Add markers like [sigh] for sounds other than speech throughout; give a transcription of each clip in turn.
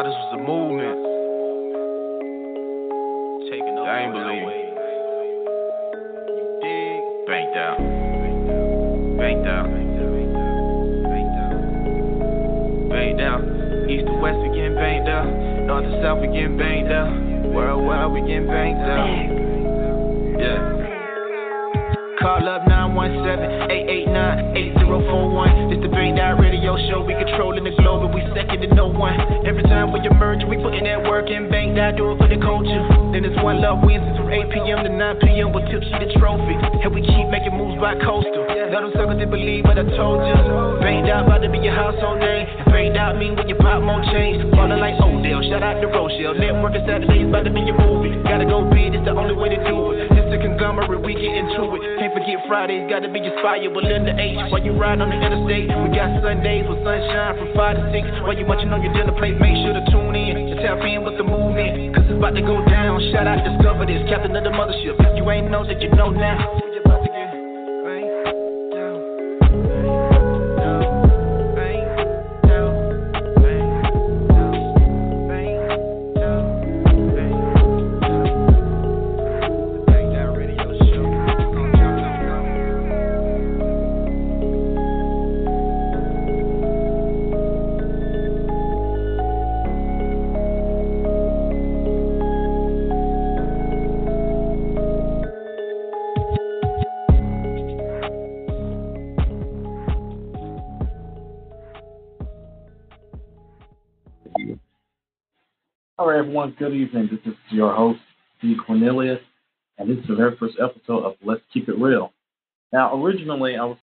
thought this was a movement. Taking I ain't believe it. Banked down. Banked down. Banked out. East to west we again, banked up. North to south we again, banked up. Worldwide, we getting banked up. Yeah. Call up 917 889 8041 controlling the globe and we second to no one. Every time we emerge, we putting that work in. Bang Down, do it for the culture. Then it's one love Wednesdays from 8 p.m. to 9 p.m. with Tipsy the trophy. And we keep making moves by coastal. Let them suckers they believe what I told you. Bang Down about to be your household name. Bang Down mean when you pop more chains. Falling like Odell. Shout out to Rochelle. Network is Saturdays about to be your movie. Gotta go big, it's the only way to do it. It's a conglomerate, we get into it. Can't forget Fridays, gotta be inspired with Linda H. While you ride on the interstate, we got Sundays with sunshine from 5 to 6. While you munching on your dinner plate, make sure to tune in and tap in with the movement. Cause it's about to go down. Shout out, discover this, captain of the mothership. If you ain't know that you know now. All right, everyone. Good evening. This is your host, D. Cornelius, and this is the very first episode of Let's Keep It Real. Now, originally, I was,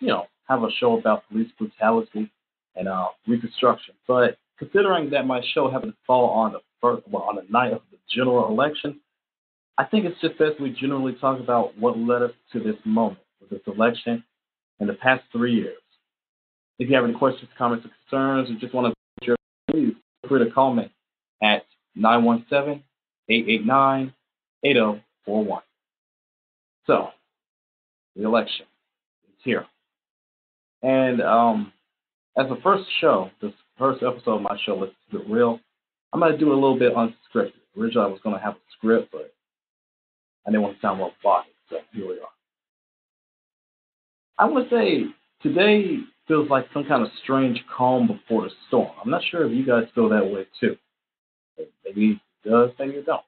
you know, have a show about police brutality and uh, reconstruction, but considering that my show happened to fall on the first, well, on the night of the general election, I think it's just best we generally talk about what led us to this moment with this election in the past three years. If you have any questions, comments, or concerns, or just want to please feel free to call me at 917 889 8041. So, the election is here. And um, as the first show, this first episode of my show, Let's It Real, I'm going to do a little bit unscripted. Originally, I was going to have a script, but I didn't want to sound robotic, so here we are. I want to say today feels like some kind of strange calm before the storm. I'm not sure if you guys feel that way too. Maybe it does, maybe it don't.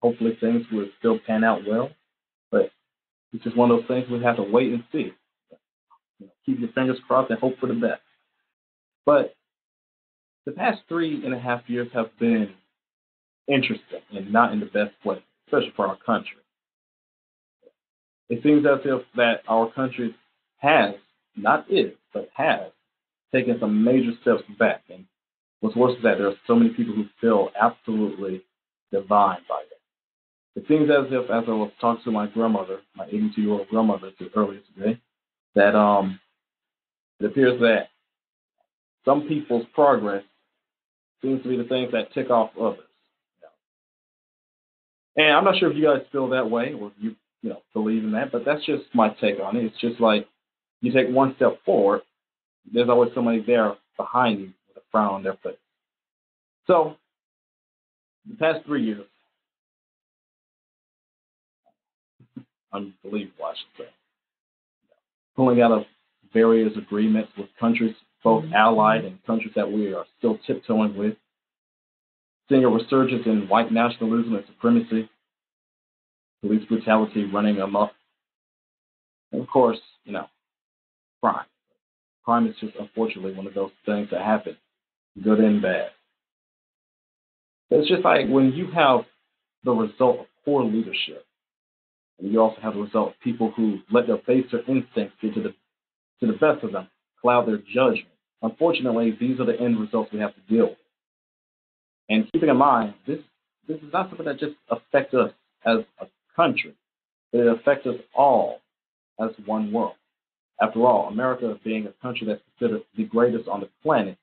Hopefully things will still pan out well, but it's just one of those things we have to wait and see. You know, keep your fingers crossed and hope for the best. But the past three and a half years have been interesting and not in the best way, especially for our country. It seems as if that our country has, not is, but has taken some major steps back. And what's worse is that there are so many people who feel absolutely divine by that. It seems as if, as I was talking to my grandmother, my 82 year old grandmother earlier today, that um, it appears that some people's progress seems to be the things that tick off others. And I'm not sure if you guys feel that way or if you, you know, believe in that, but that's just my take on it. It's just like you take one step forward, there's always somebody there behind you with a frown on their face. So, the past three years, unbelievable, I should say, pulling out of various agreements with countries, both mm-hmm. allied and countries that we are still tiptoeing with, seeing a resurgence in white nationalism and supremacy, police brutality running amok, and of course, you know, crime. Crime is just unfortunately one of those things that happen, good and bad. It's just like when you have the result of poor leadership, and you also have the result of people who let their baser instincts get to the to the best of them, cloud their judgment. Unfortunately, these are the end results we have to deal with. And keeping in mind, this this is not something that just affects us as a country, but it affects us all as one world. After all, America being a country that's considered the greatest on the planet,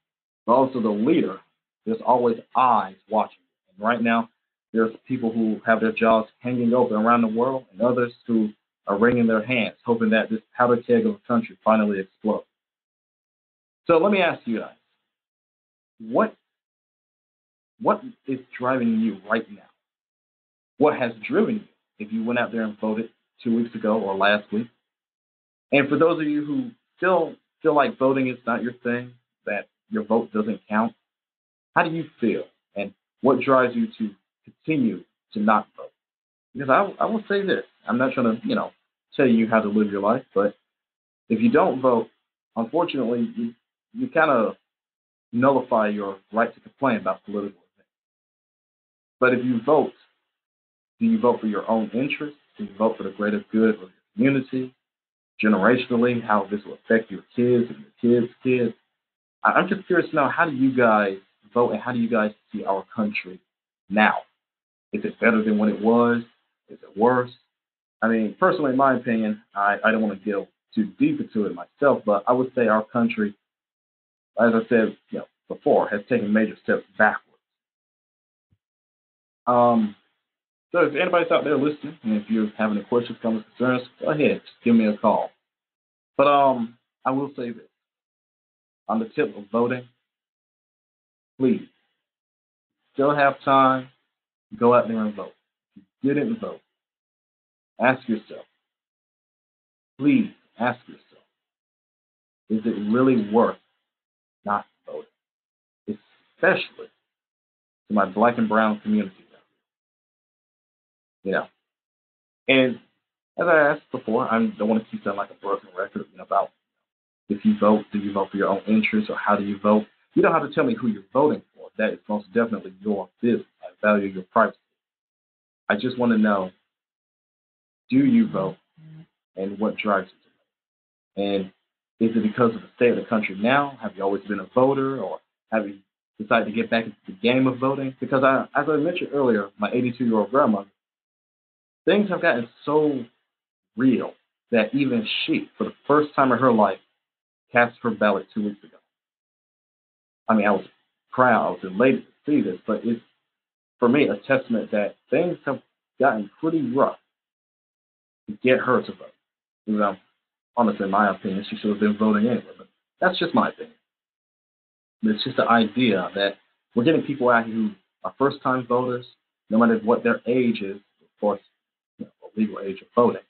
but also the leader, there's always eyes watching. And right now, there's people who have their jaws hanging open around the world, and others who are wringing their hands, hoping that this powder keg of a country finally explodes. So let me ask you guys, what what is driving you right now? What has driven you if you went out there and voted two weeks ago or last week? And for those of you who still feel like voting is not your thing, that your vote doesn't count, how do you feel? And what drives you to continue to not vote? Because I, I will say this I'm not trying to, you know, tell you how to live your life, but if you don't vote, unfortunately, you, you kind of nullify your right to complain about political events. But if you vote, do you vote for your own interests? Do you vote for the greater good of your community? Generationally, how this will affect your kids and your kids' kids? I'm just curious to know how do you guys vote and how do you guys see our country now? Is it better than what it was? Is it worse? I mean, personally, in my opinion, I, I don't want to go too deep into it myself, but I would say our country, as I said you know, before, has taken major steps backwards. Um, so if anybody's out there listening, and if you have any questions, comments, concerns, go ahead, just give me a call. But um, I will say this: on the tip of voting, please still have time. Go out there and vote. If you didn't vote, ask yourself. Please ask yourself: Is it really worth not voting? Especially to my black and brown community. You know, and as I asked before, I don't want to keep that like a broken record you know, about if you vote, do you vote for your own interests or how do you vote? You don't have to tell me who you're voting for. That is most definitely your business. I value your privacy. I just want to know do you vote and what drives you to vote? And is it because of the state of the country now? Have you always been a voter or have you decided to get back into the game of voting? Because I, as I mentioned earlier, my 82 year old grandmother, things have gotten so real that even she, for the first time in her life, cast her ballot two weeks ago. I mean, I was proud, I was elated to see this, but it's for me a testament that things have gotten pretty rough to get her to vote. You know, honestly, in my opinion, she should have been voting anyway, but that's just my opinion. It's just the idea that we're getting people out here who are first time voters, no matter what their age is, of course, legal age of voting,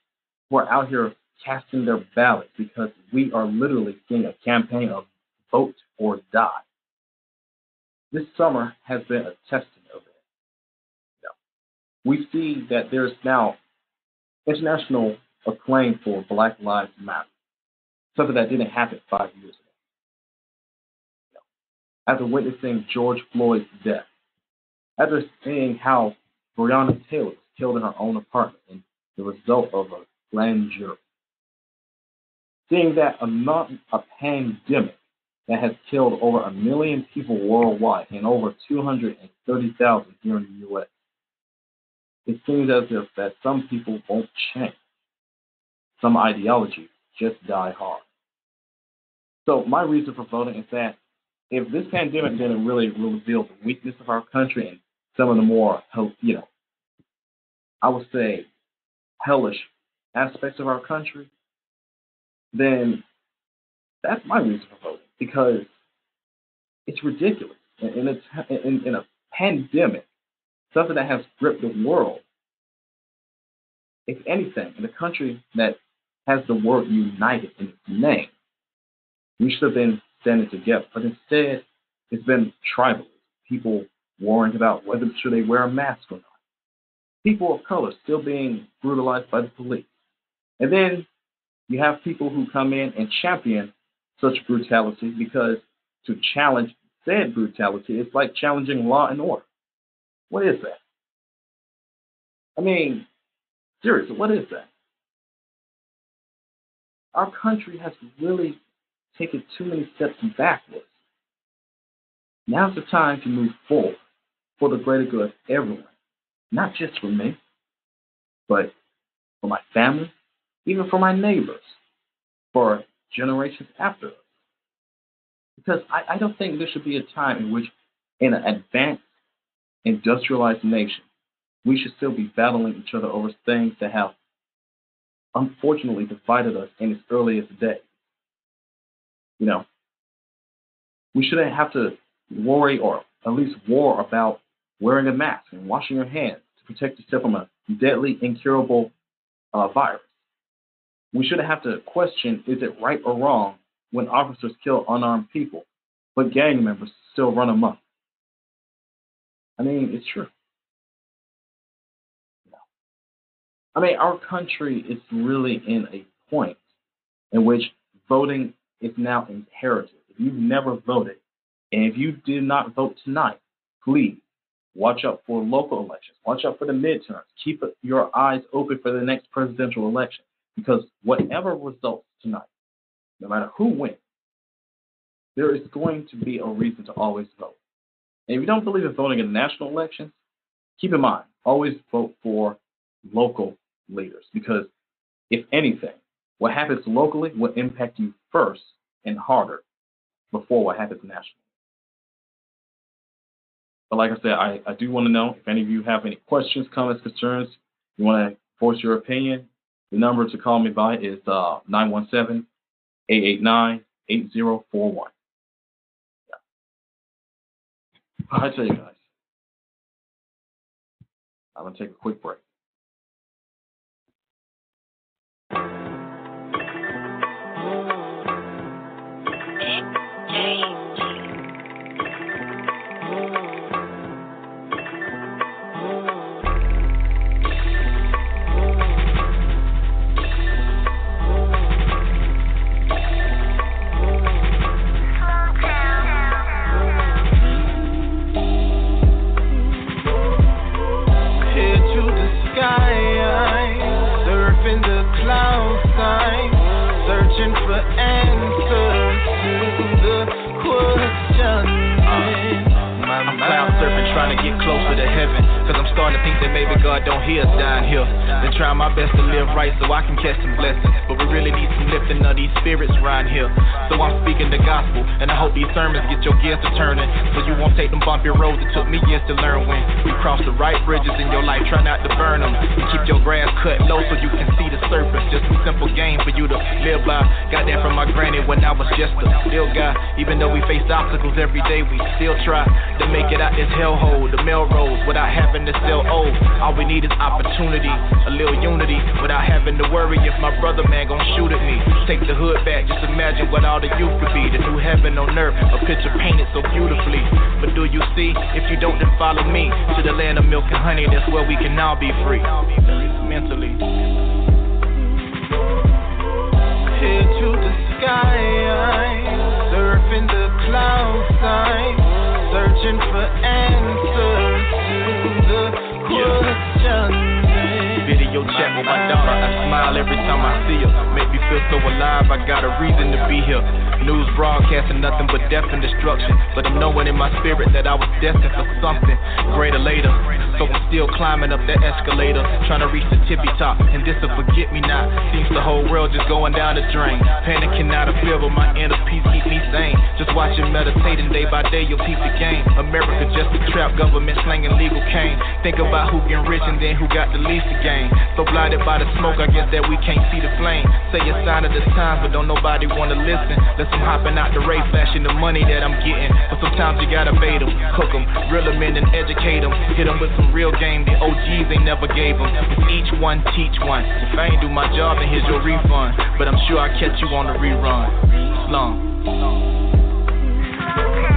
who are out here casting their ballots because we are literally seeing a campaign of vote or die. This summer has been a testament of it. Know, we see that there's now international acclaim for Black Lives Matter, something that didn't happen five years ago. Know, after witnessing George Floyd's death, after seeing how Breonna Taylor was killed in her own apartment and the result of a grand jury, seeing that a, a pandemic that has killed over a million people worldwide and over 230,000 here in the U.S. It seems as if that some people won't change. Some ideologies just die hard. So my reason for voting is that if this pandemic didn't really reveal the weakness of our country and some of the more, you know, I would say hellish aspects of our country, then that's my reason for voting because it's ridiculous. And it's in, in a pandemic, something that has gripped the world. If anything, in a country that has the word united in its name, we should have been standing together. But instead, it's been tribal. People worrying about whether should they wear a mask or not. People of color still being brutalized by the police. And then you have people who come in and champion such brutality because to challenge said brutality is like challenging law and order. What is that? I mean, seriously, what is that? Our country has really taken too many steps backwards. Now's the time to move forward for the greater good of everyone, not just for me, but for my family, even for my neighbors, for generations after us. Because I, I don't think there should be a time in which, in an advanced, industrialized nation, we should still be battling each other over things that have unfortunately divided us in its earliest days. You know, we shouldn't have to worry or at least war about wearing a mask and washing your hands to protect yourself from a deadly, incurable uh, virus. We shouldn't have to question is it right or wrong when officers kill unarmed people, but gang members still run amok. I mean, it's true. I mean, our country is really in a point in which voting is now imperative. If you've never voted, and if you did not vote tonight, please watch out for local elections. Watch out for the midterms. Keep your eyes open for the next presidential election because whatever results tonight, no matter who wins, there is going to be a reason to always vote. And if you don't believe in voting in national elections, keep in mind, always vote for local leaders because if anything, what happens locally will impact you first and harder before what happens nationally. But like I said, I, I do want to know if any of you have any questions, comments, concerns, you want to voice your opinion, the number to call me by is uh, 917 889 8041. I tell you guys, I'm going to take a quick break. Starting to think that maybe God don't hear us down here. Been trying my best to live right so I can catch some blessings. But we really need some lifting of these spirits around here. So I'm speaking the gospel, and I hope these sermons get your gears to turning. So you won't take them bumpy roads it took me years to learn when we cross the right bridges in your life. Try not to burn them. And keep your grass cut low so you can see the surface. Just a simple game for you to live by. Got that from my granny when I was just a little guy. Even though we face obstacles every day, we still try to make it out this hellhole the Melrose, without having to sell old. All we need is opportunity, a little unity, without having to worry if my brother man gon' shoot at me. Take the hood back, just imagine what all the youth could be. The new heaven on earth, a picture painted so beautifully. But do you see? If you don't, then follow me to the land of milk and honey. That's where we can all be free. Mentally. Head to the sky, surfing the clouds searching for answers Video chat with my daughter, I smile every time I see her. Make me feel so alive, I got a reason to be here. News broadcasting nothing but death and destruction. But I'm knowing in my spirit that I was destined for something greater later. So I'm still climbing up that escalator, trying to reach the tippy top. And this will forget me not. Seems the whole world just going down the drain. Panicking out of fear, but my inner peace keep me sane. Just watching, meditating day by day, you'll peep the game. America just a trap, government slanging legal cane. Think about who getting rich and then who got the least to gain. So blinded by the smoke, I guess that we can't see the flame. Say a sign of the times, but don't nobody wanna listen. Let's I'm hopping out the race, flashing the money that I'm getting. But sometimes you gotta bait them, cook them, reel them in and educate them. Hit them with some real game the OGs they never gave them. Each one teach one. If I ain't do my job, then here's your refund. But I'm sure I'll catch you on the rerun. Slum. fight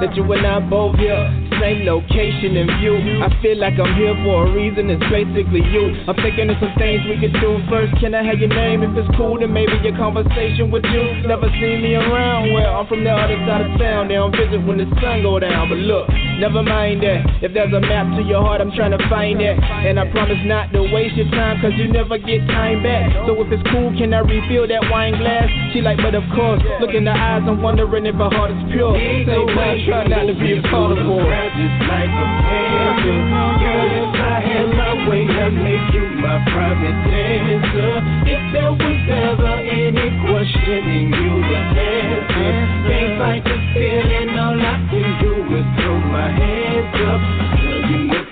that you and I both here, same location and view. I feel like I'm here for a reason. It's basically you. I'm thinking of some things we could do first. Can I have your name if it's cool? Then maybe a conversation with you. Never seen me around. Well, I'm from the other side of town. They don't visit when the sun go down. But look, never mind that. If there's a map to your heart, I'm trying to find it. And I promise not to waste your time, cause you never get time back. So if it's cool, can I refill that wine glass? She like, but of course, look in the eyes, I'm wondering if her heart is pure. Same time, try not to be a carnivore. Just like a panther. Girl, if I had my way, I'd make you my private dancer. If there was ever any questioning you the answer. Can't fight the feeling, all I can do my hands up.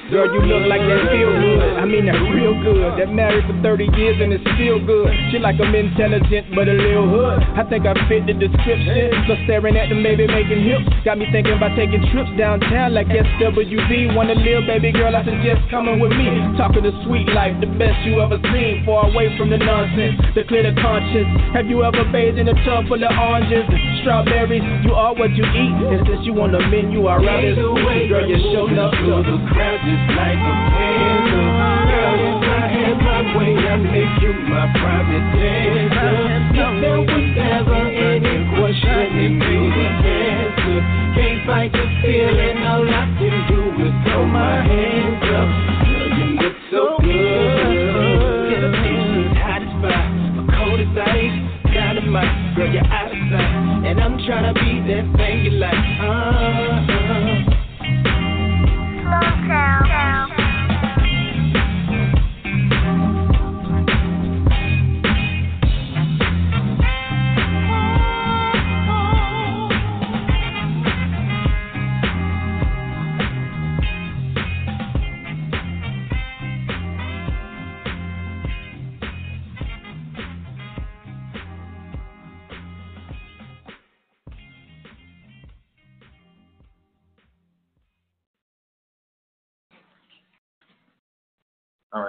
Girl, you look like that feel good. I mean that real good. That married for 30 years and it's still good. She like I'm intelligent but a little hood. I think I fit the description. So staring at them, baby, making hips. Got me thinking about taking trips downtown like SWV. Wanna live, baby girl? I suggest coming with me. Talking the sweet life, the best you ever seen. Far away from the nonsense, to clear the conscience. Have you ever bathed in a tub full of oranges strawberries? You are what you eat. And since you on the menu, I'd rather way, girl, you show up through the crowd just like a panther. Girl, if I had my way, I'd make you my private dancer. If there was ever any questioning you the answer. Can't fight the feeling, all I can do is throw my hands up.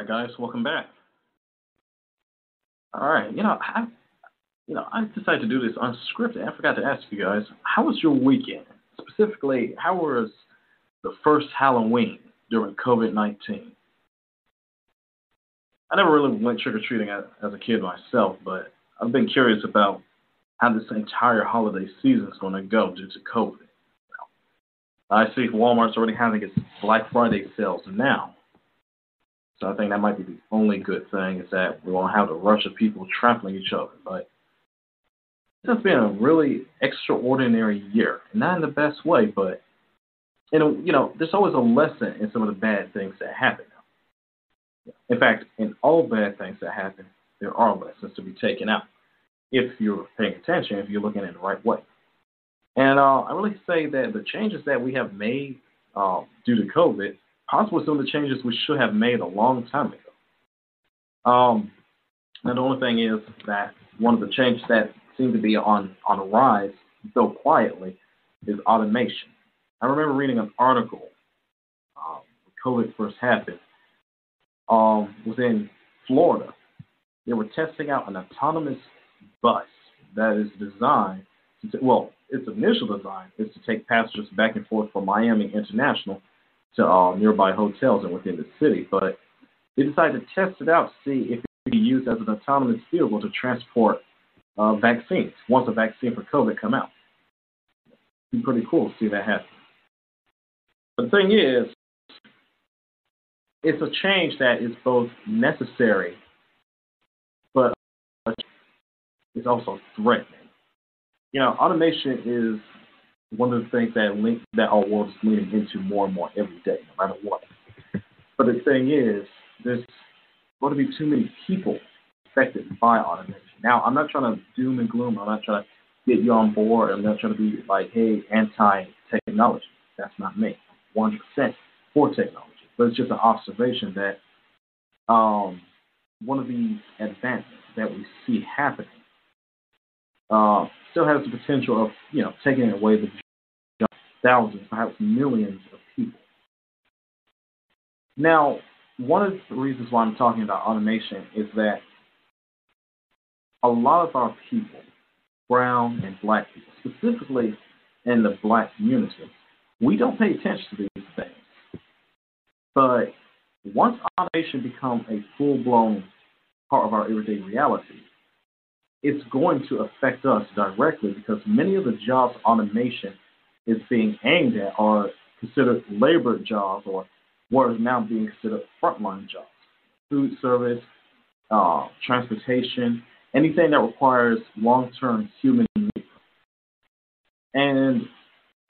Guys, welcome back. All right, you know, I, you know, I decided to do this unscripted. I forgot to ask you guys, how was your weekend? Specifically, how was the first Halloween during COVID nineteen? I never really went trick or treating as, as a kid myself, but I've been curious about how this entire holiday season is going to go due to COVID. I see Walmart's already having its Black Friday sales now. So I think that might be the only good thing is that we won't have the rush of people trampling each other. But it's been a really extraordinary year, not in the best way, but you know, you know, there's always a lesson in some of the bad things that happen. In fact, in all bad things that happen, there are lessons to be taken out if you're paying attention, if you're looking in the right way. And uh, I really say that the changes that we have made uh, due to COVID possibly some of the changes we should have made a long time ago. Um, and the only thing is that one of the changes that seem to be on, on a rise, though quietly, is automation. I remember reading an article um, when COVID first happened. Um, was in Florida. They were testing out an autonomous bus that is designed to, well, its initial design is to take passengers back and forth from Miami International to uh, nearby hotels and within the city. But they decided to test it out to see if it could be used as an autonomous vehicle to transport uh, vaccines once a vaccine for COVID come out. It'd be pretty cool to see that happen. the thing is, it's a change that is both necessary, but it's also threatening. You know, automation is one of the things that link, that our world is leaning into more and more every day, no matter what. But the thing is, there's going to be too many people affected by automation. Now, I'm not trying to doom and gloom. I'm not trying to get you on board. I'm not trying to be like, hey, anti-technology. That's not me. 100% for technology. But it's just an observation that um, one of the advances that we see happening uh, still has the potential of, you know, taking away the thousands, perhaps millions of people. Now, one of the reasons why I'm talking about automation is that a lot of our people, brown and black people, specifically in the black community, we don't pay attention to these things. But once automation becomes a full blown part of our everyday reality, it's going to affect us directly because many of the jobs automation is being aimed at are considered labor jobs or what is now being considered frontline jobs food service, uh, transportation, anything that requires long term human labor. And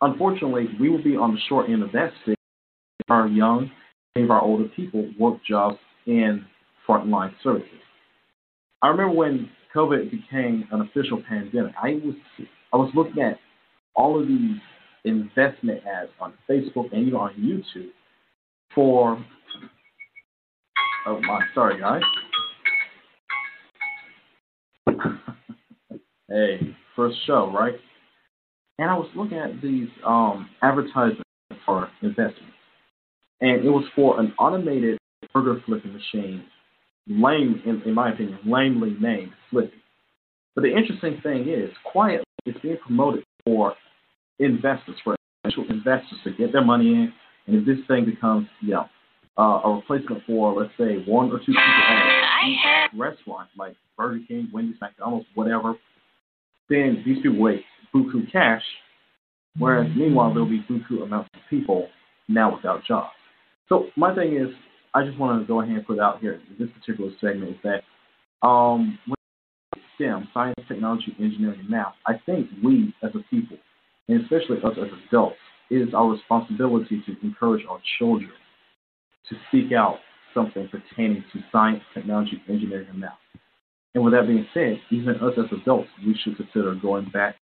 unfortunately, we will be on the short end of that stick if our young, if our older people work jobs in frontline services. I remember when COVID became an official pandemic, I was I was looking at all of these investment ads on Facebook and even on YouTube for oh my sorry guys. [laughs] hey, first show, right? And I was looking at these um, advertisements for investments, and it was for an automated burger flipping machine, lame in, in my opinion, lamely named Flippy. But the interesting thing is, quietly, it's being promoted for investors, for potential investors to get their money in, and if this thing becomes, you know, uh, a replacement for, let's say, one or two people at a restaurant like Burger King, Wendy's, McDonald's, whatever, then these people wait buku cash, whereas meanwhile there'll be buku amounts of people now without jobs. So my thing is, I just want to go ahead and put out here this particular segment is that um, when STEM, science, technology, engineering, and math, I think we as a people, and especially us as adults, it is our responsibility to encourage our children to seek out something pertaining to science, technology, engineering, and math. And with that being said, even us as adults, we should consider going back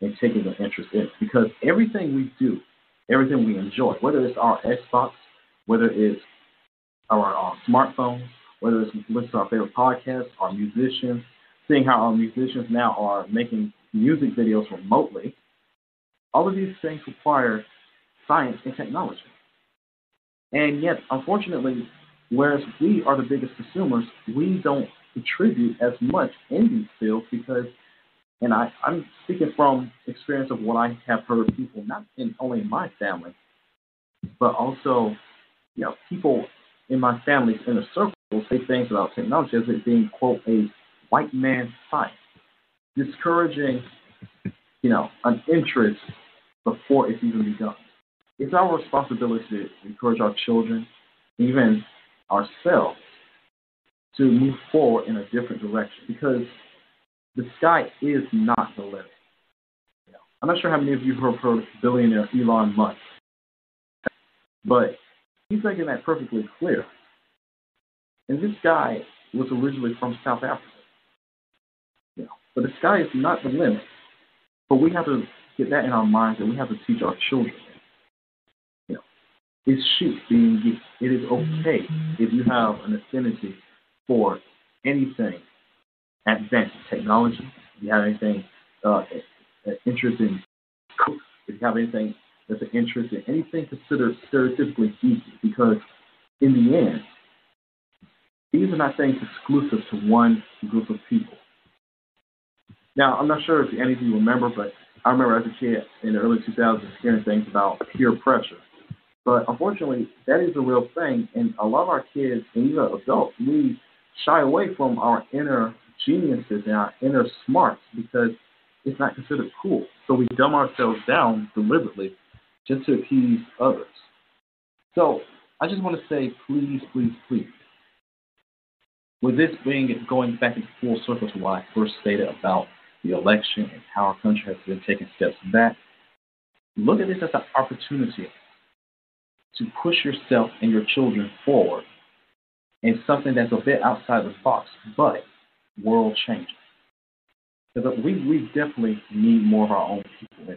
and taking an interest in it. Because everything we do, everything we enjoy, whether it's our Xbox, whether it's our, our smartphones, whether it's listening to our favorite podcasts, our musicians, seeing how our musicians now are making music videos remotely, all of these things require science and technology. And yet, unfortunately, whereas we are the biggest consumers, we don't contribute as much in these fields because, and I, I'm speaking from experience of what I have heard people, not in, only in my family, but also, you know, people in my family's inner circle say things about technology as it being, quote, a white man's science, discouraging, you know, an interest before it's even begun. It's our responsibility to encourage our children, even ourselves, to move forward in a different direction because the sky is not the limit. I'm not sure how many of you have heard of billionaire Elon Musk, but he's making that perfectly clear. And this guy was originally from South Africa. You know, but the sky is not the limit. But we have to get that in our minds, and we have to teach our children. You know, it's sheep being. It is okay if you have an affinity for anything advanced technology, if you have anything uh, interest in if you have anything that's an interest in anything considered stereotypically geeky, because in the end, these are not things exclusive to one group of people. Now, I'm not sure if any of you remember, but I remember as a kid in the early 2000s hearing things about peer pressure. But unfortunately, that is a real thing, and a lot of our kids and even adults, we shy away from our inner geniuses and our inner smarts because it's not considered cool. So we dumb ourselves down deliberately just to appease others. So I just want to say, please, please, please. With this being going back into full circle to what I first stated about the election and how our country has been taking steps back, look at this as an opportunity to push yourself and your children forward in something that's a bit outside the box, but world changing. Because we, we definitely need more of our own people.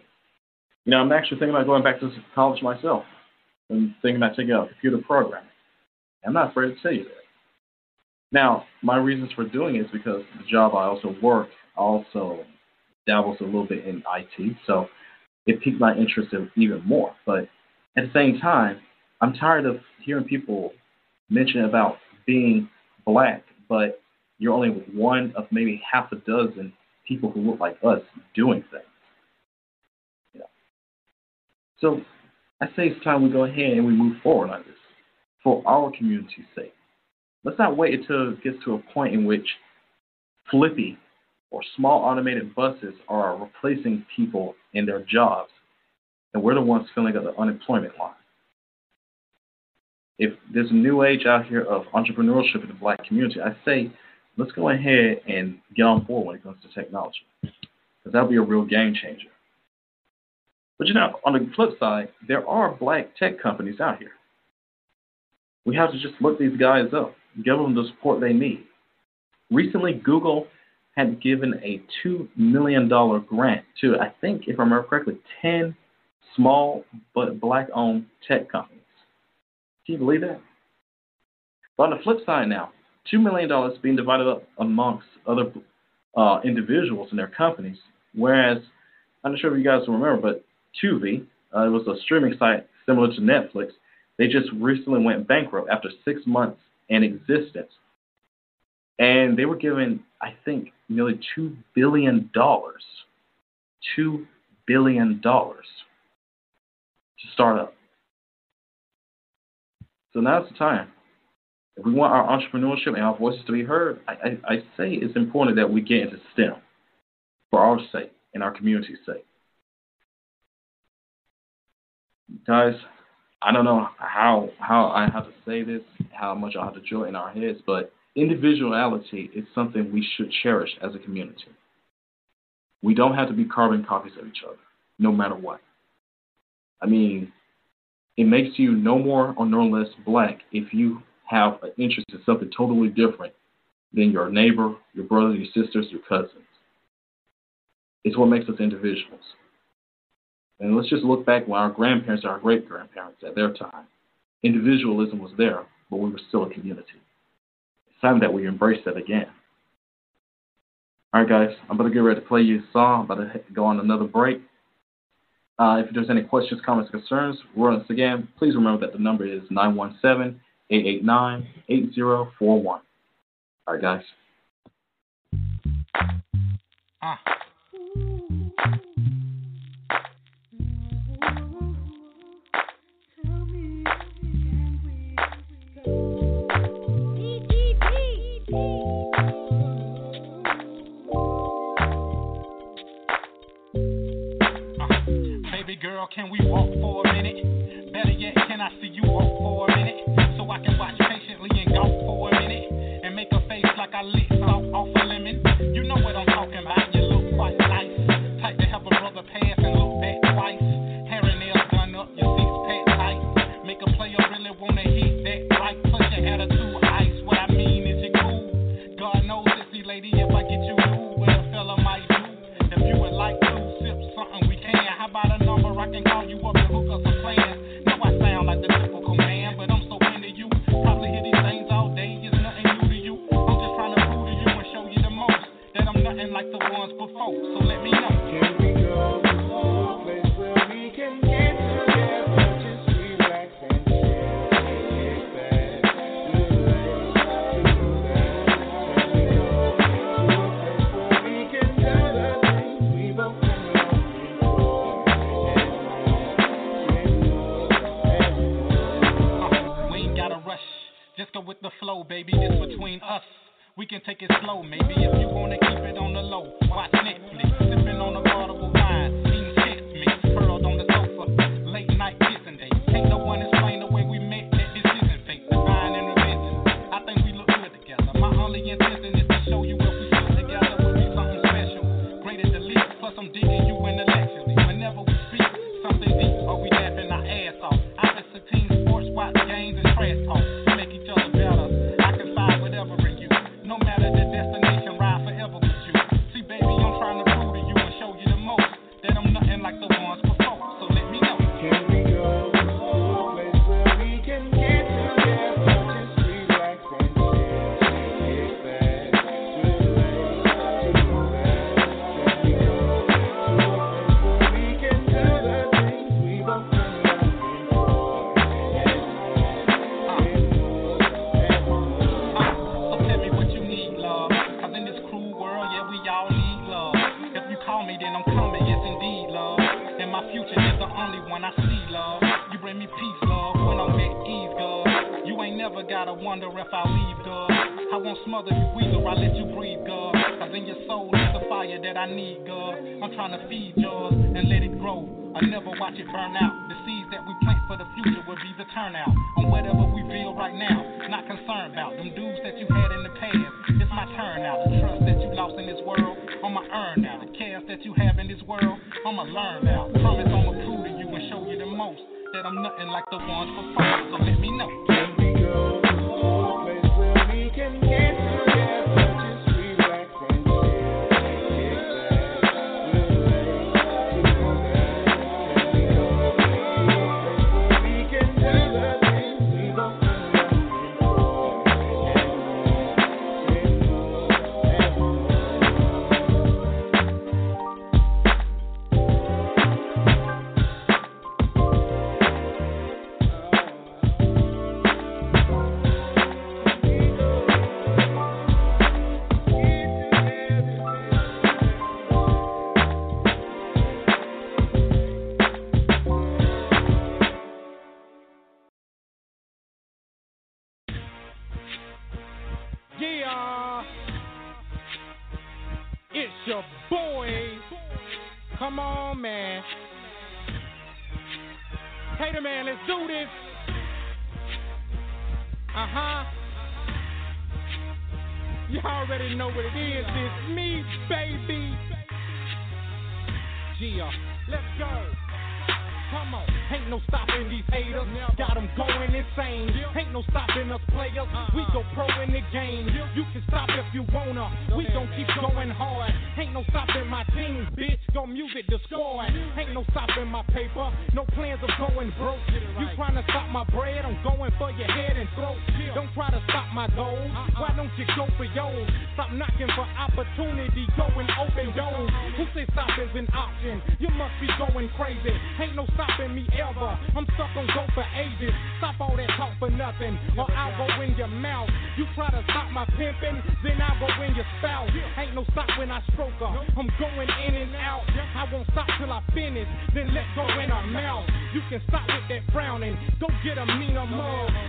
You know, I'm actually thinking about going back to college myself and thinking about taking a computer programming. I'm not afraid to tell you that. Now, my reasons for doing it is because the job I also work also dabbles a little bit in IT, so it piqued my interest even more. But at the same time, I'm tired of hearing people mention about being black, but you're only one of maybe half a dozen people who look like us doing things. So I say it's time we go ahead and we move forward on this for our community's sake. Let's not wait until it gets to a point in which Flippy or small automated buses are replacing people in their jobs, and we're the ones filling up the unemployment line. If there's a new age out here of entrepreneurship in the black community, I say let's go ahead and get on board when it comes to technology, because that'll be a real game changer. But you know, on the flip side, there are black tech companies out here. We have to just look these guys up, give them the support they need. Recently, Google had given a $2 million grant to, I think, if I remember correctly, 10 small but black owned tech companies. Can you believe that? But on the flip side now, $2 million being divided up amongst other uh, individuals and their companies, whereas, I'm not sure if you guys remember, but Quibi, uh, it was a streaming site similar to Netflix, they just recently went bankrupt after six months in existence. And they were given, I think, nearly $2 billion. $2 billion to start up. So now's the time. If we want our entrepreneurship and our voices to be heard, I, I, I say it's important that we get into STEM for our sake and our community's sake. Guys, I don't know how how I have to say this, how much I have to drill in our heads, but individuality is something we should cherish as a community. We don't have to be carbon copies of each other, no matter what. I mean, it makes you no more or no less black if you have an interest in something totally different than your neighbor, your brothers, your sisters, your cousins. It's what makes us individuals. And let's just look back when our grandparents, our great grandparents at their time, individualism was there, but we were still a community. It's time that we embrace that again. All right, guys, I'm about to get ready to play you a song. I'm about to go on another break. Uh, if there's any questions, comments, concerns, once again, please remember that the number is 917 889 8041. All right, guys. Uh. Can we walk for a minute? Better yet, can I see you walk for a minute? So I can watch with the flow, baby. It's between us. We can take it slow, maybe if you wanna keep it on the low. Watch Netflix, sipping on a bottle of wine, eating chips mix, curled on the sofa, late night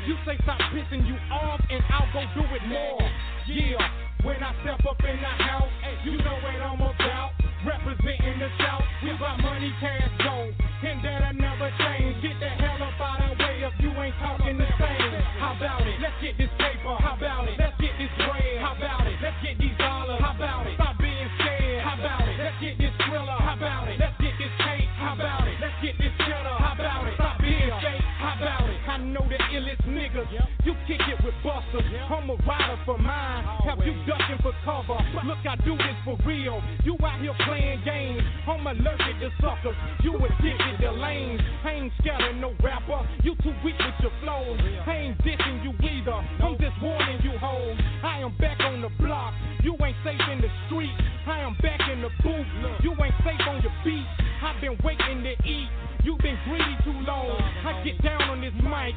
You say stop pissing you off, and I'll go do it more. Yeah, when I step up in the house, you know it I'm about. Representing the South, we got money, cash, gold, and that'll never change. Get the hell up out our way if you ain't talking the same. How about it? Let's get this paper. How about it? Let's get this bread. How about it? Yep. You kick it with busters. Yep. I'm a rider for mine. Always. Have you ducking for cover? Look, I do this for real. You out here playing games. I'm allergic to suckers. You addicted to lanes. I ain't scared no rapper. You too weak with your flows. Yeah. I ain't dissing you either. Nope. I'm just warning you, hoes. I am back on the block. You ain't safe in the street. I am back in the booth. Look. You ain't safe on your feet. I've been waiting to eat. You've been greedy too long. I get down on this mic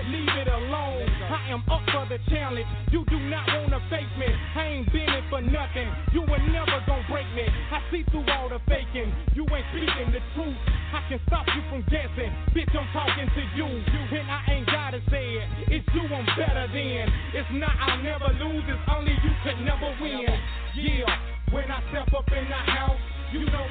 leave it alone. I am up for the challenge. You do not wanna face me. I ain't been it for nothing. You were never gonna break me. I see through all the faking. You ain't speaking the truth. I can stop you from guessing. Bitch, I'm talking to you. And I ain't gotta say it. It's you I'm better than. It's not I'll never lose. It's only you could never win. Yeah, when I step up in the house, you know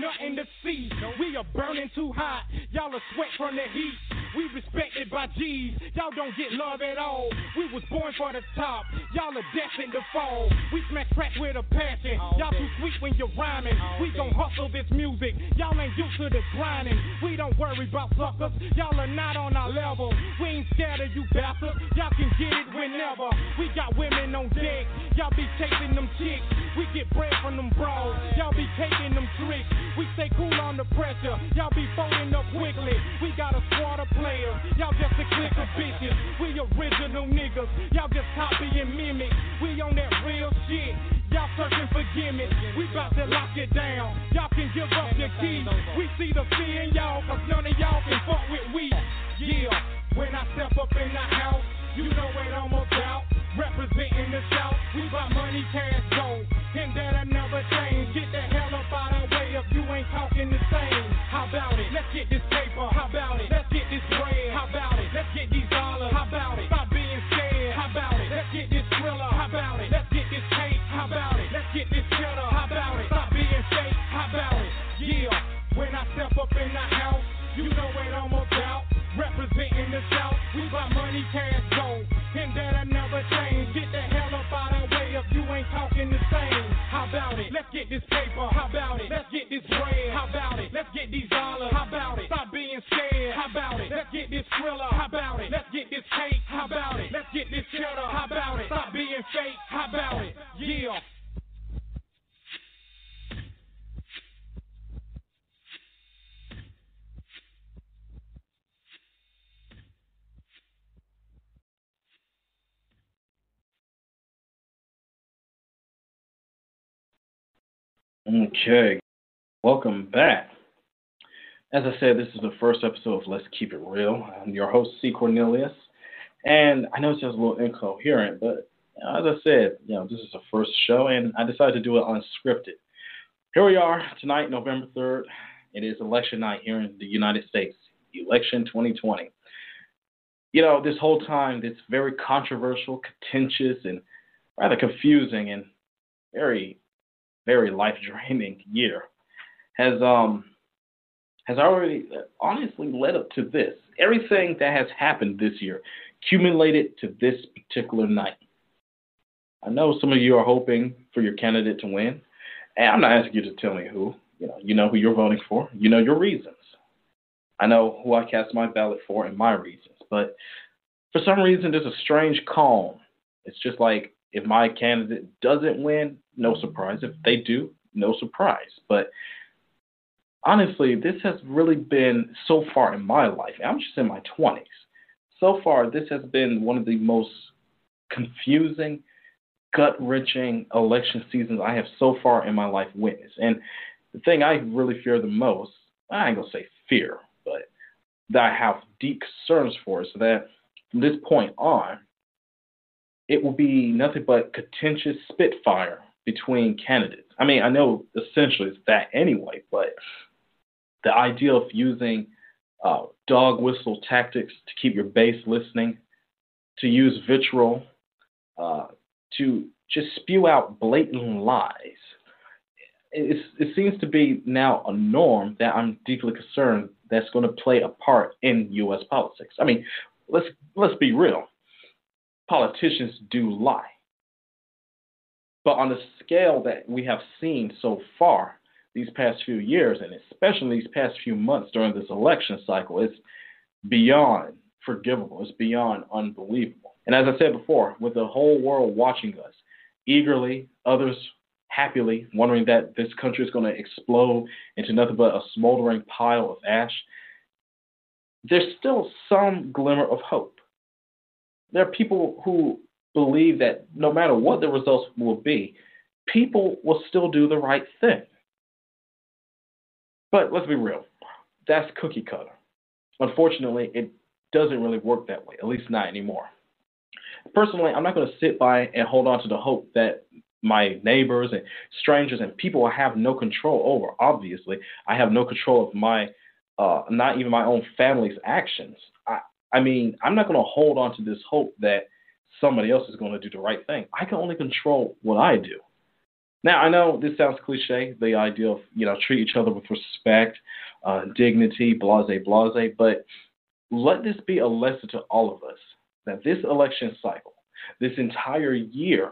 nothing to see. We are burning too hot. Y'all are sweat from the heat. We respected by G's. Y'all don't get love at all. We was born for the top. Y'all are destined to fall. We smash crack with a passion. Y'all too sweet when you're rhyming. We gon' hustle this music. Y'all ain't used to this grinding. We don't worry about suckers. Y'all are not on our level. We ain't scared of you bastards. Y'all can get it whenever. We got women on deck. Y'all be chasing them chicks. We get bread from them bros. Y'all be taking them tricks. We stay cool on the pressure. Y'all be folding up quickly. We got a squad of players. Y'all just a clique of bitches. We original niggas. Y'all just copy and mimic. We on that real shit. Y'all searching for gimmicks. We bout to lock it down. Y'all can give up your keys. We see the fear in y'all, cause none of y'all can fuck with we. Yeah, when I step up in the house, you know I'm about. Out. Representing the South, we got money, cash, gold. And that'll never change. Get the hell up out of way if you ain't talking the same. How about it? Let's get this paper. How about it? Let's get this bread. Get this paper. How about it? Let's get this bread. How about it? Let's get these dollars. How about it? Stop being scared. How about it? Let's get this thriller. How about it? Let's get this cake. How about it? Let's get this cheddar. How about it? Stop being fake. How about it? Yeah. Okay, welcome back. As I said, this is the first episode of Let's Keep It Real. I'm your host, C. Cornelius, and I know it's just a little incoherent, but as I said, you know, this is the first show, and I decided to do it unscripted. Here we are tonight, November 3rd. It is election night here in the United States, election 2020. You know, this whole time, it's very controversial, contentious, and rather confusing, and very very life draining year has um has already honestly led up to this. Everything that has happened this year accumulated to this particular night. I know some of you are hoping for your candidate to win, and I'm not asking you to tell me who. You know, you know who you're voting for. You know your reasons. I know who I cast my ballot for and my reasons, but for some reason there's a strange calm. It's just like if my candidate doesn't win, no surprise. If they do, no surprise. But honestly, this has really been so far in my life. I'm just in my 20s. So far, this has been one of the most confusing, gut wrenching election seasons I have so far in my life witnessed. And the thing I really fear the most, I ain't gonna say fear, but that I have deep concerns for is that from this point on, it will be nothing but contentious spitfire between candidates. I mean, I know essentially it's that anyway, but the idea of using uh, dog whistle tactics to keep your base listening, to use vitriol, uh, to just spew out blatant lies. It's, it seems to be now a norm that I'm deeply concerned that's going to play a part in U.S. politics. I mean, let's let's be real. Politicians do lie. But on the scale that we have seen so far these past few years, and especially these past few months during this election cycle, it's beyond forgivable. It's beyond unbelievable. And as I said before, with the whole world watching us eagerly, others happily, wondering that this country is going to explode into nothing but a smoldering pile of ash, there's still some glimmer of hope. There are people who believe that no matter what the results will be, people will still do the right thing. But let's be real, that's cookie cutter. Unfortunately, it doesn't really work that way, at least not anymore. Personally, I'm not going to sit by and hold on to the hope that my neighbors and strangers and people I have no control over. Obviously, I have no control of my, uh, not even my own family's actions. I, mean, I'm not going to hold on to this hope that somebody else is going to do the right thing. I can only control what I do. Now, I know this sounds cliche, the idea of, you know, treat each other with respect, uh, dignity, blase, blase, but let this be a lesson to all of us that this election cycle, this entire year,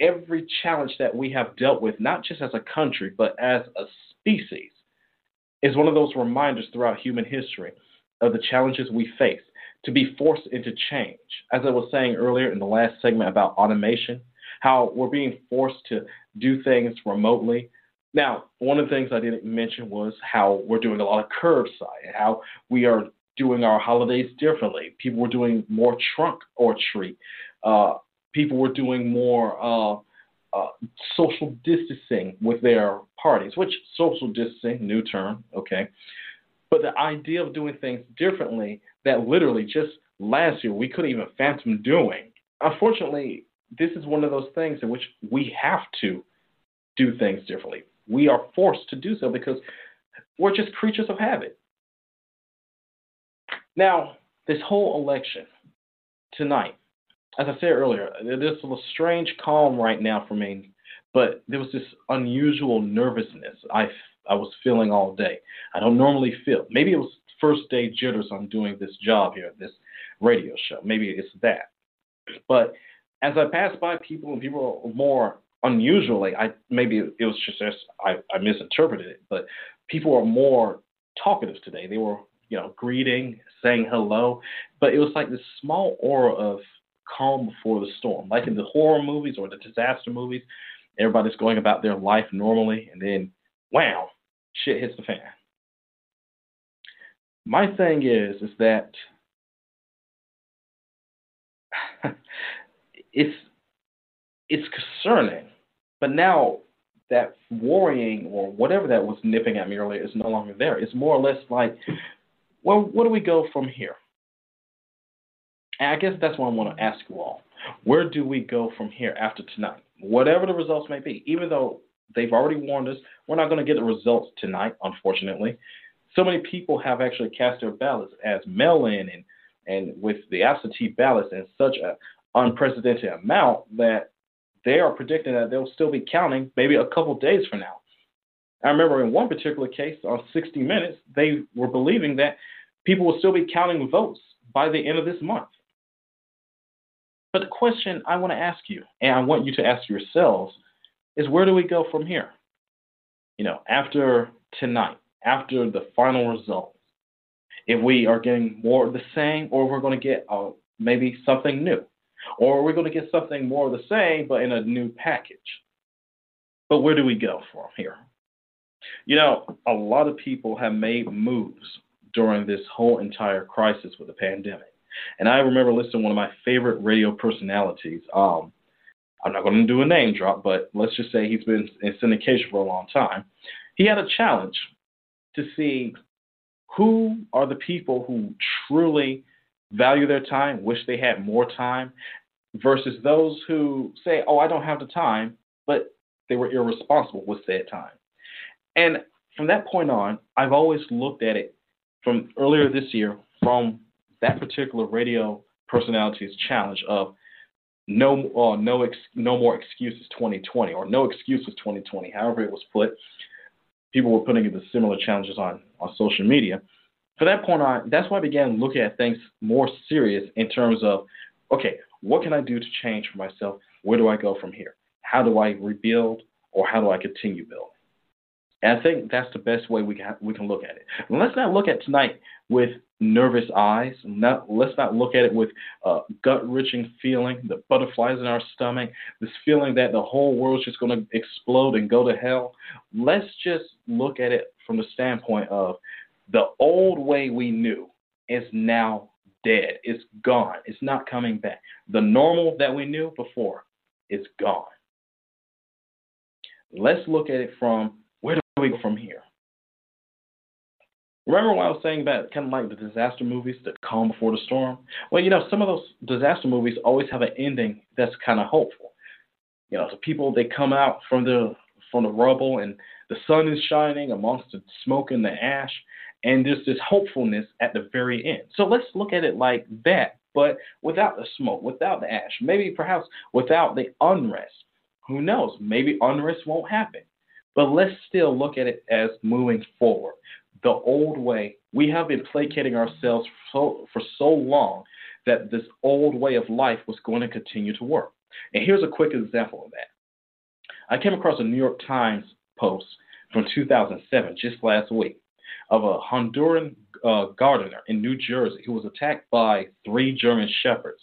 every challenge that we have dealt with, not just as a country, but as a species, is one of those reminders throughout human history of the challenges we face to be forced into change. As I was saying earlier in the last segment about automation, how we're being forced to do things remotely. Now, one of the things I didn't mention was how we're doing a lot of curbside, how we are doing our holidays differently. People were doing more trunk or treat. Uh, people were doing more uh, uh, social distancing with their parties, which social distancing, new term, okay. But the idea of doing things differently that literally just last year we couldn't even fathom doing. Unfortunately, this is one of those things in which we have to do things differently. We are forced to do so because we're just creatures of habit. Now, this whole election tonight, as I said earlier, there's a strange calm right now for me, but there was this unusual nervousness I, I was feeling all day. I don't normally feel. Maybe it was first day jitters on doing this job here, at this radio show. Maybe it's that. But as I passed by people and people were more unusually, I maybe it was just I, I misinterpreted it, but people are more talkative today. They were you know greeting, saying hello, but it was like this small aura of calm before the storm, like in the horror movies or the disaster movies. Everybody's going about their life normally, and then wow, shit hits the fan. My thing is, is that [sighs] it's it's concerning. But now that worrying or whatever that was nipping at me earlier is no longer there. It's more or less like, well, where do we go from here? And I guess that's what I want to ask you all. Where do we go from here after tonight? Whatever the results may be, even though they've already warned us, we're not going to get the results tonight, unfortunately. So many people have actually cast their ballots as mail in and, and with the absentee ballots in such an unprecedented amount that they are predicting that they'll still be counting maybe a couple days from now. I remember in one particular case on 60 Minutes, they were believing that people will still be counting votes by the end of this month. But the question I want to ask you, and I want you to ask yourselves, is where do we go from here? You know, after tonight, after the final results, if we are getting more of the same, or we're going to get uh, maybe something new. Or we're going to get something more of the same, but in a new package? But where do we go from here? You know, a lot of people have made moves during this whole entire crisis with the pandemic. And I remember listening to one of my favorite radio personalities. Um, I'm not going to do a name drop, but let's just say he's been in syndication for a long time. He had a challenge to see who are the people who truly value their time, wish they had more time, versus those who say, oh, I don't have the time, but they were irresponsible with said time. And from that point on, I've always looked at it from earlier this year from that particular radio personality's challenge of no uh, no ex- no more excuses 2020 or no excuses 2020 however it was put people were putting the similar challenges on on social media from that point on, that's why I began looking at things more serious in terms of, okay, what can I do to change for myself? Where do I go from here? How do I rebuild or how do I continue building? And I think that's the best way we can we can look at it. And let's not look at tonight with nervous eyes. Not let's not look at it with uh, gut wrenching feeling, the butterflies in our stomach, this feeling that the whole world's just going to explode and go to hell. Let's just look at it from the standpoint of the old way we knew is now dead. It's gone. It's not coming back. The normal that we knew before is gone. Let's look at it from where do we go from here? Remember what I was saying about kind of like the disaster movies, the calm before the storm? Well, you know, some of those disaster movies always have an ending that's kind of hopeful. You know, the people they come out from the from the rubble and the sun is shining amongst the smoke and the ash, and there's this hopefulness at the very end. So let's look at it like that, but without the smoke, without the ash, maybe perhaps without the unrest. who knows? Maybe unrest won't happen. But let's still look at it as moving forward. The old way, we have been placating ourselves for, for so long that this old way of life was going to continue to work. And here's a quick example of that. I came across a New York Times post from 2007, just last week, of a Honduran uh, gardener in New Jersey who was attacked by three German shepherds.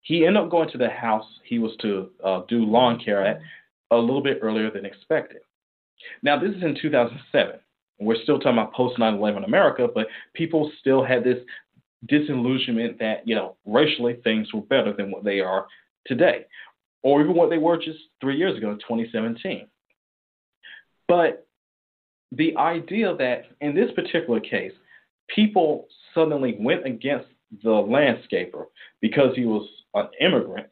He ended up going to the house he was to uh, do lawn care at a little bit earlier than expected. Now, this is in 2007. We're still talking about post 9 11 America, but people still had this disillusionment that, you know, racially things were better than what they are today, or even what they were just three years ago in 2017. But the idea that in this particular case, people suddenly went against the landscaper because he was an immigrant.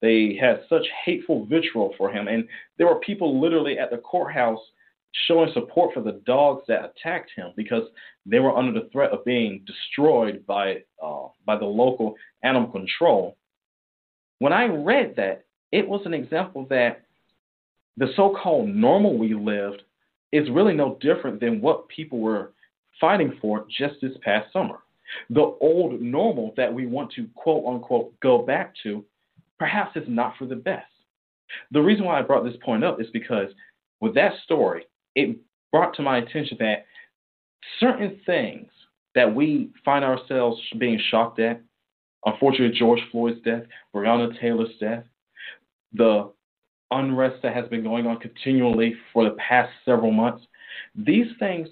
They had such hateful vitriol for him, and there were people literally at the courthouse showing support for the dogs that attacked him because they were under the threat of being destroyed by uh, by the local animal control. When I read that, it was an example that the so-called normal we lived is really no different than what people were fighting for just this past summer. The old normal that we want to quote unquote go back to perhaps is not for the best. The reason why I brought this point up is because with that story, it brought to my attention that certain things that we find ourselves being shocked at, unfortunately, George Floyd's death, Breonna Taylor's death, the unrest that has been going on continually for the past several months, these things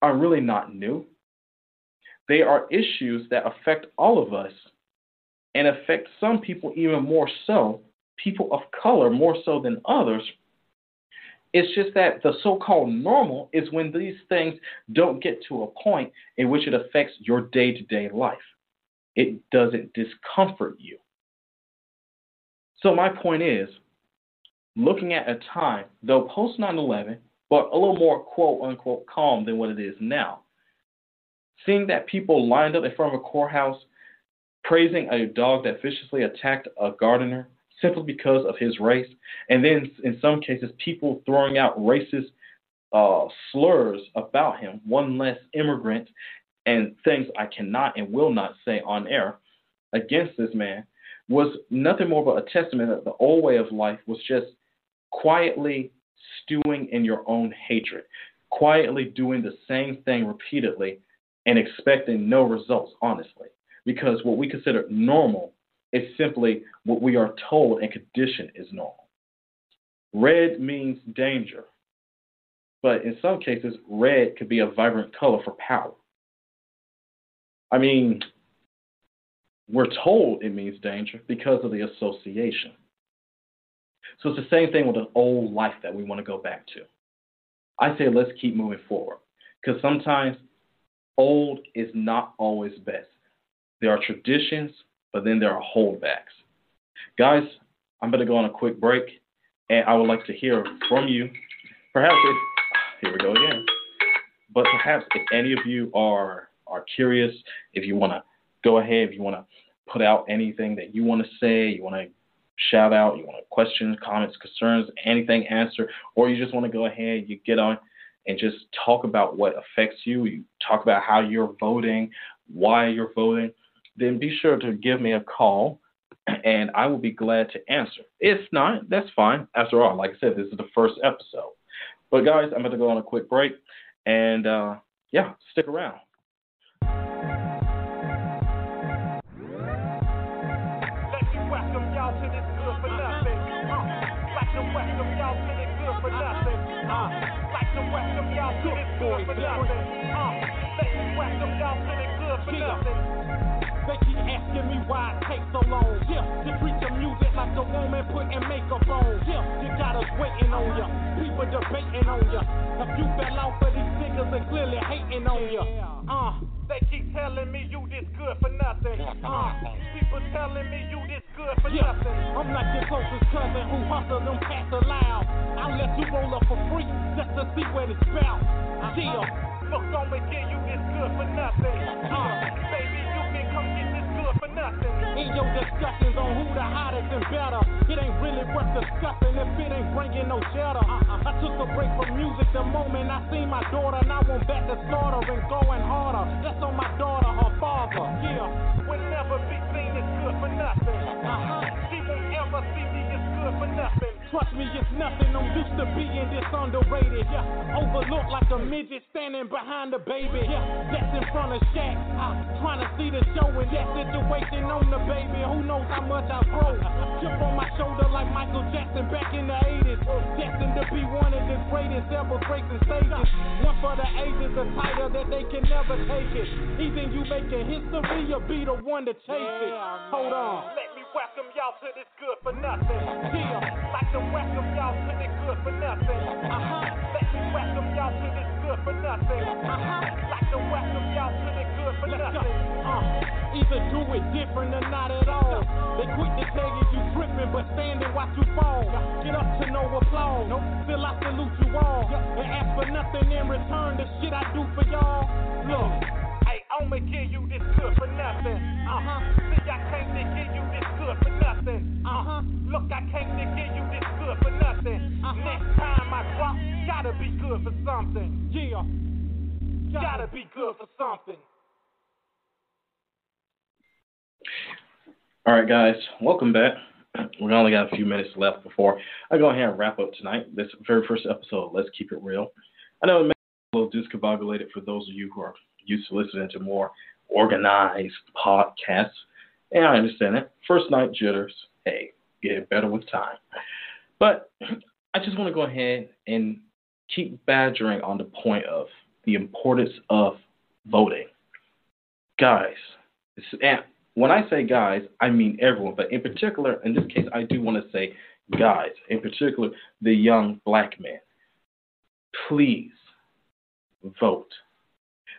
are really not new. They are issues that affect all of us and affect some people even more so, people of color more so than others. It's just that the so called normal is when these things don't get to a point in which it affects your day to day life. It doesn't discomfort you. So, my point is looking at a time, though post 9 11, but a little more quote unquote calm than what it is now. Seeing that people lined up in front of a courthouse praising a dog that viciously attacked a gardener simply because of his race, and then in some cases, people throwing out racist uh, slurs about him, one less immigrant, and things I cannot and will not say on air against this man was nothing more but a testament that the old way of life was just quietly stewing in your own hatred, quietly doing the same thing repeatedly and expecting no results, honestly. Because what we consider normal is simply what we are told and conditioned is normal. Red means danger, but in some cases, red could be a vibrant color for power. I mean, we're told it means danger because of the association. So it's the same thing with the old life that we want to go back to. I say let's keep moving forward because sometimes old is not always best. There are traditions, but then there are holdbacks. Guys, I'm going to go on a quick break, and I would like to hear from you. Perhaps if, here we go again. But perhaps if any of you are are curious, if you want to go ahead, if you want to put out anything that you want to say, you want to shout out, you want to questions, comments, concerns, anything answer, or you just want to go ahead, you get on and just talk about what affects you. You talk about how you're voting, why you're voting. Then be sure to give me a call and I will be glad to answer. If not, that's fine. After all, like I said, this is the first episode. But guys, I'm going to go on a quick break and uh, yeah, stick around. Let good good for nothing. Uh, to this good for nothing. Uh, let. They keep asking me why it takes so long. Yeah, to treat the music like a woman putting makeup on. Yeah, you got us waiting on ya. People debating on ya. If you fell off of these niggas, they clearly hating on ya. Uh, they keep telling me you this good for nothing. Uh, people telling me you this good for Yeah, nothing. I'm like your closest cousin who hustle and pass aloud. I'll let you roll up for free just to see what it's about. Yeah, Look, I'ma give you this good for nothing. Uh, nothing. in your discussions on who the hottest and better, it ain't really worth discussing. If it ain't bringing no shelter. I took a break from music the moment I seen my daughter, and I went back to slaughter and going harder. That's on my daughter, her father. Yeah, will never be seen as good for nothing. Uh-huh. She won't ever see me as good for nothing. Trust me, it's nothing. I'm used to being this underrated. Yeah, overlooked like a midget standing behind the baby. Yeah, that's in front of Shaq. Uh, trying to see the show in that situation on the baby. Who knows how much I grow? Chip on my shoulder like Michael Jackson back in the 80s. Destined to be one of the greatest ever gracing stages. One for the ages, a title that they can never take it. Either you making history or be the one to chase it. Hold on. Welcome y'all to this good for nothing. Yeah, like to welcome y'all to this good for nothing. Uh huh. Let me welcome y'all to this good for nothing. Uh huh. Like to welcome y'all to this good for nothing. Uh, either do it different or not at all. They quick to tell you you tripping, but stand and watch you fall. Get up to no applause. Still I salute you all. And ask for nothing in return. The shit I do for y'all. Look. Hey, I'ma give you this good for nothing. Uh huh. See, I came to give good for nothing. Uh huh. Look, I came to give you this good for nothing. Uh-huh. Next time I drop, gotta be good for something. Yeah. Gotta be good for something. All right, guys, welcome back. We only got a few minutes left before I go ahead and wrap up tonight. This very first episode, Let's Keep It Real. I know it may be a little discombobulated for those of you who are used to listening to more organized podcasts, and I understand it. First night jitters, hey, get better with time. But I just want to go ahead and keep badgering on the point of the importance of voting. Guys, and when I say guys, I mean everyone, but in particular, in this case, I do want to say guys, in particular, the young black men. Please vote.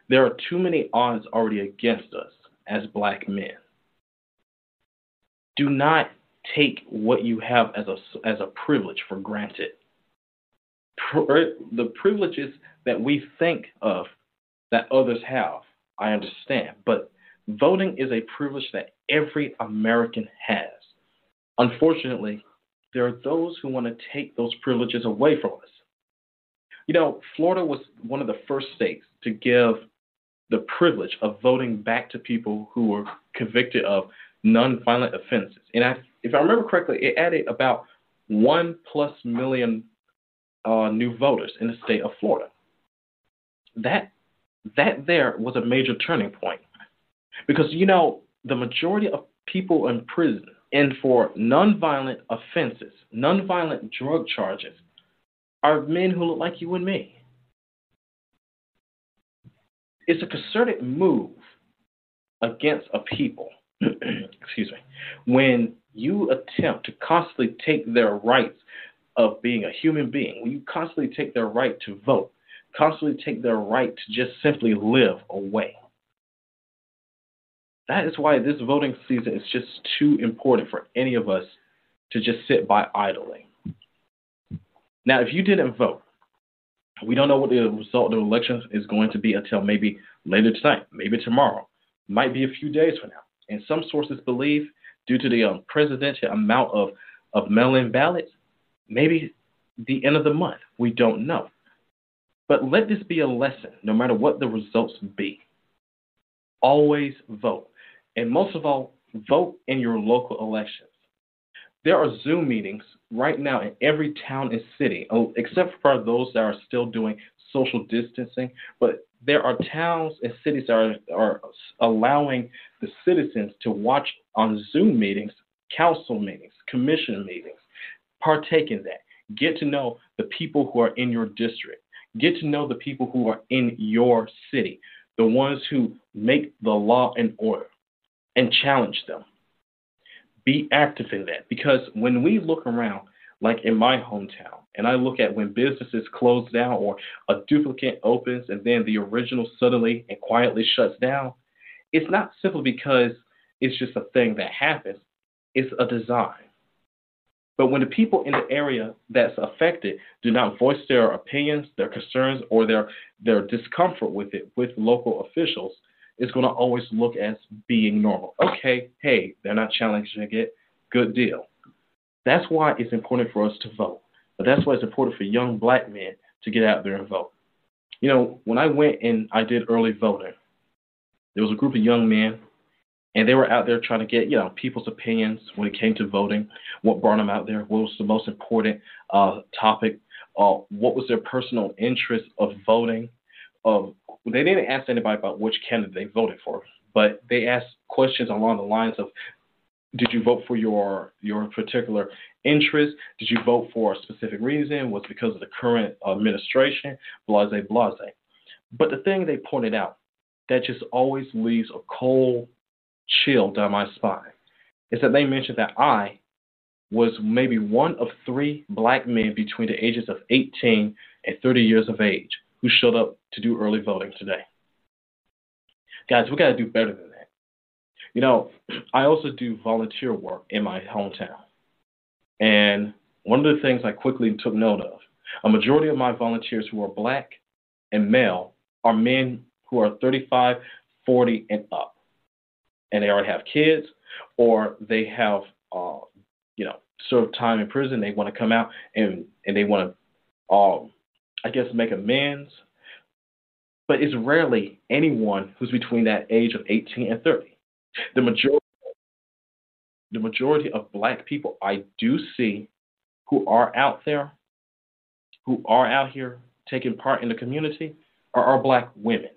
There are too many odds already against us as black men. Do not take what you have as a, as a privilege for granted. The privileges that we think of that others have, I understand, but voting is a privilege that every American has. Unfortunately, there are those who want to take those privileges away from us. You know, Florida was one of the first states to give the privilege of voting back to people who were convicted of nonviolent offenses. And I, if I remember correctly, it added about one plus million uh, new voters in the state of Florida. That that there was a major turning point because you know the majority of people in prison and for nonviolent offenses, nonviolent drug charges, are men who look like you and me. It's a concerted move against a people, [clears throat] excuse me, when you attempt to constantly take their rights of being a human being, when you constantly take their right to vote, constantly take their right to just simply live away. That is why this voting season is just too important for any of us to just sit by idly. Now, if you didn't vote, we don't know what the result of the election is going to be until maybe later tonight, maybe tomorrow, might be a few days from now. And some sources believe, due to the um, unprecedented amount of, of mail in ballots, maybe the end of the month. We don't know. But let this be a lesson, no matter what the results be. Always vote. And most of all, vote in your local elections. There are Zoom meetings right now in every town and city, oh, except for those that are still doing social distancing. But there are towns and cities that are, are allowing the citizens to watch on Zoom meetings, council meetings, commission meetings, partake in that. Get to know the people who are in your district. Get to know the people who are in your city, the ones who make the law and order, and challenge them. Be active in that because when we look around, like in my hometown, and I look at when businesses close down or a duplicate opens and then the original suddenly and quietly shuts down, it's not simply because it's just a thing that happens, it's a design. But when the people in the area that's affected do not voice their opinions, their concerns, or their, their discomfort with it with local officials, it's going to always look as being normal. Okay, hey, they're not challenging it. Good deal. That's why it's important for us to vote. But that's why it's important for young black men to get out there and vote. You know, when I went and I did early voting, there was a group of young men, and they were out there trying to get, you know, people's opinions when it came to voting, what brought them out there, what was the most important uh, topic, uh, what was their personal interest of voting. Of they didn't ask anybody about which candidate they voted for, but they asked questions along the lines of, did you vote for your your particular interest? Did you vote for a specific reason? Was it because of the current administration? Blase, blase. But the thing they pointed out that just always leaves a cold chill down my spine is that they mentioned that I was maybe one of three black men between the ages of 18 and 30 years of age who showed up to do early voting today. Guys, we got to do better than that. You know, I also do volunteer work in my hometown. And one of the things I quickly took note of a majority of my volunteers who are black and male are men who are 35, 40, and up. And they already have kids or they have, uh, you know, served time in prison. They want to come out and, and they want to, um, I guess, make amends. But it's rarely anyone who's between that age of 18 and 30. The majority the majority of black people I do see who are out there, who are out here taking part in the community, are our black women.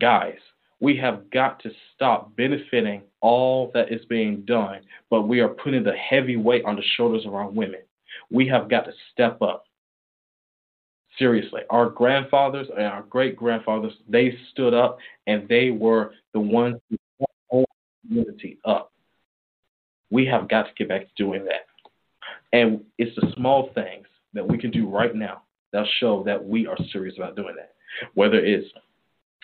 Guys, we have got to stop benefiting all that is being done, but we are putting the heavy weight on the shoulders of our women. We have got to step up. Seriously, our grandfathers and our great grandfathers, they stood up and they were the ones who hold the community up. We have got to get back to doing that. And it's the small things that we can do right now that show that we are serious about doing that. Whether it's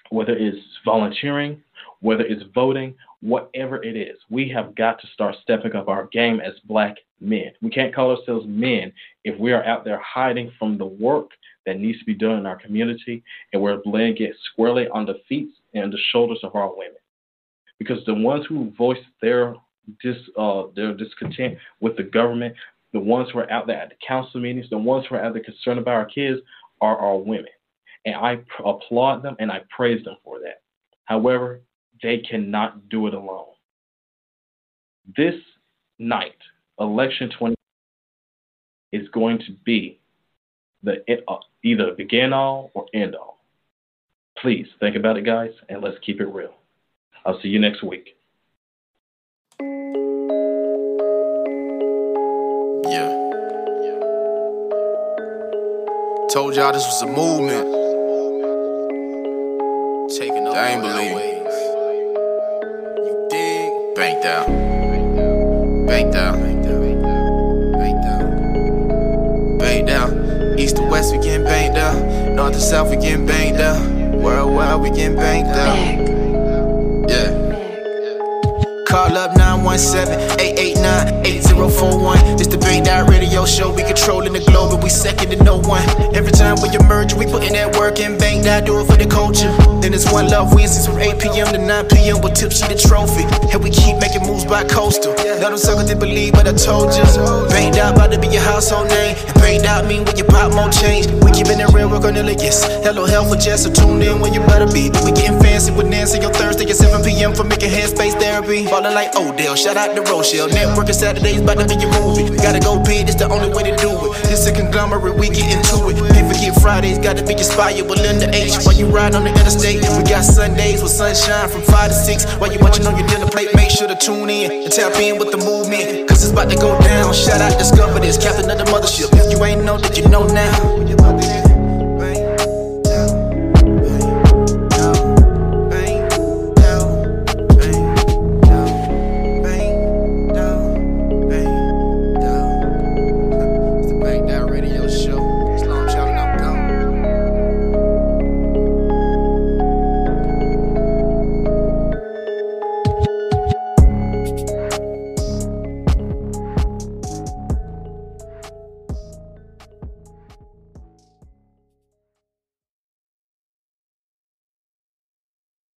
whether it's volunteering, whether it's voting, whatever it is, we have got to start stepping up our game as black men. We can't call ourselves men if we are out there hiding from the work that needs to be done in our community and we're laying it squarely on the feet and the shoulders of our women. Because the ones who voice their dis, uh, their discontent with the government, the ones who are out there at the council meetings, the ones who are out there concerned about our kids are our women. And I pr- applaud them and I praise them for that. However, they cannot do it alone. This night, election 20 is going to be the uh, either begin all or end all. Please think about it, guys, and let's keep it real. I'll see you next week. Yeah. Told y'all this was a movement. Taking over I ain't believe. You dig? Banked out. Banked out. Banked out. Banked out. East to west, we getting banked out. North to south, we getting banked out. Worldwide, we getting banked out. Call up 917-889-8041. This the Big Dot Radio Show. We controlling the globe and we second to no one. Every time we emerge, we put in that work in. bang that do it for the culture. Then it's one love Wednesdays from 8 p.m. to 9 p.m. with Tipsy the trophy. And we keep making moves by coastal. Let them suckers didn't believe, but I told you. Banged out about to be your household name. Banged out mean when you pop more change. We keeping it real, we're gonna yes. Hello, health with Jess, so tune in when you better be. We getting fancy with Nancy on Thursday at 7 p.m. for making headspace therapy. Ballin' like Odell, shout out to Rochelle. Networking Saturdays, about to be your movie. Gotta go big, it's the only way to do it. This a conglomerate, we get into it. Can't forget Fridays, gotta be inspired with Linda H. While you ride on the interstate, we got Sundays with sunshine from 5 to 6. While you watching on your dinner plate, make sure to tune in and tap in with the movement. Cause it's about to go down. Shout out, discover this, captain of the mothership. You ain't know that you know now.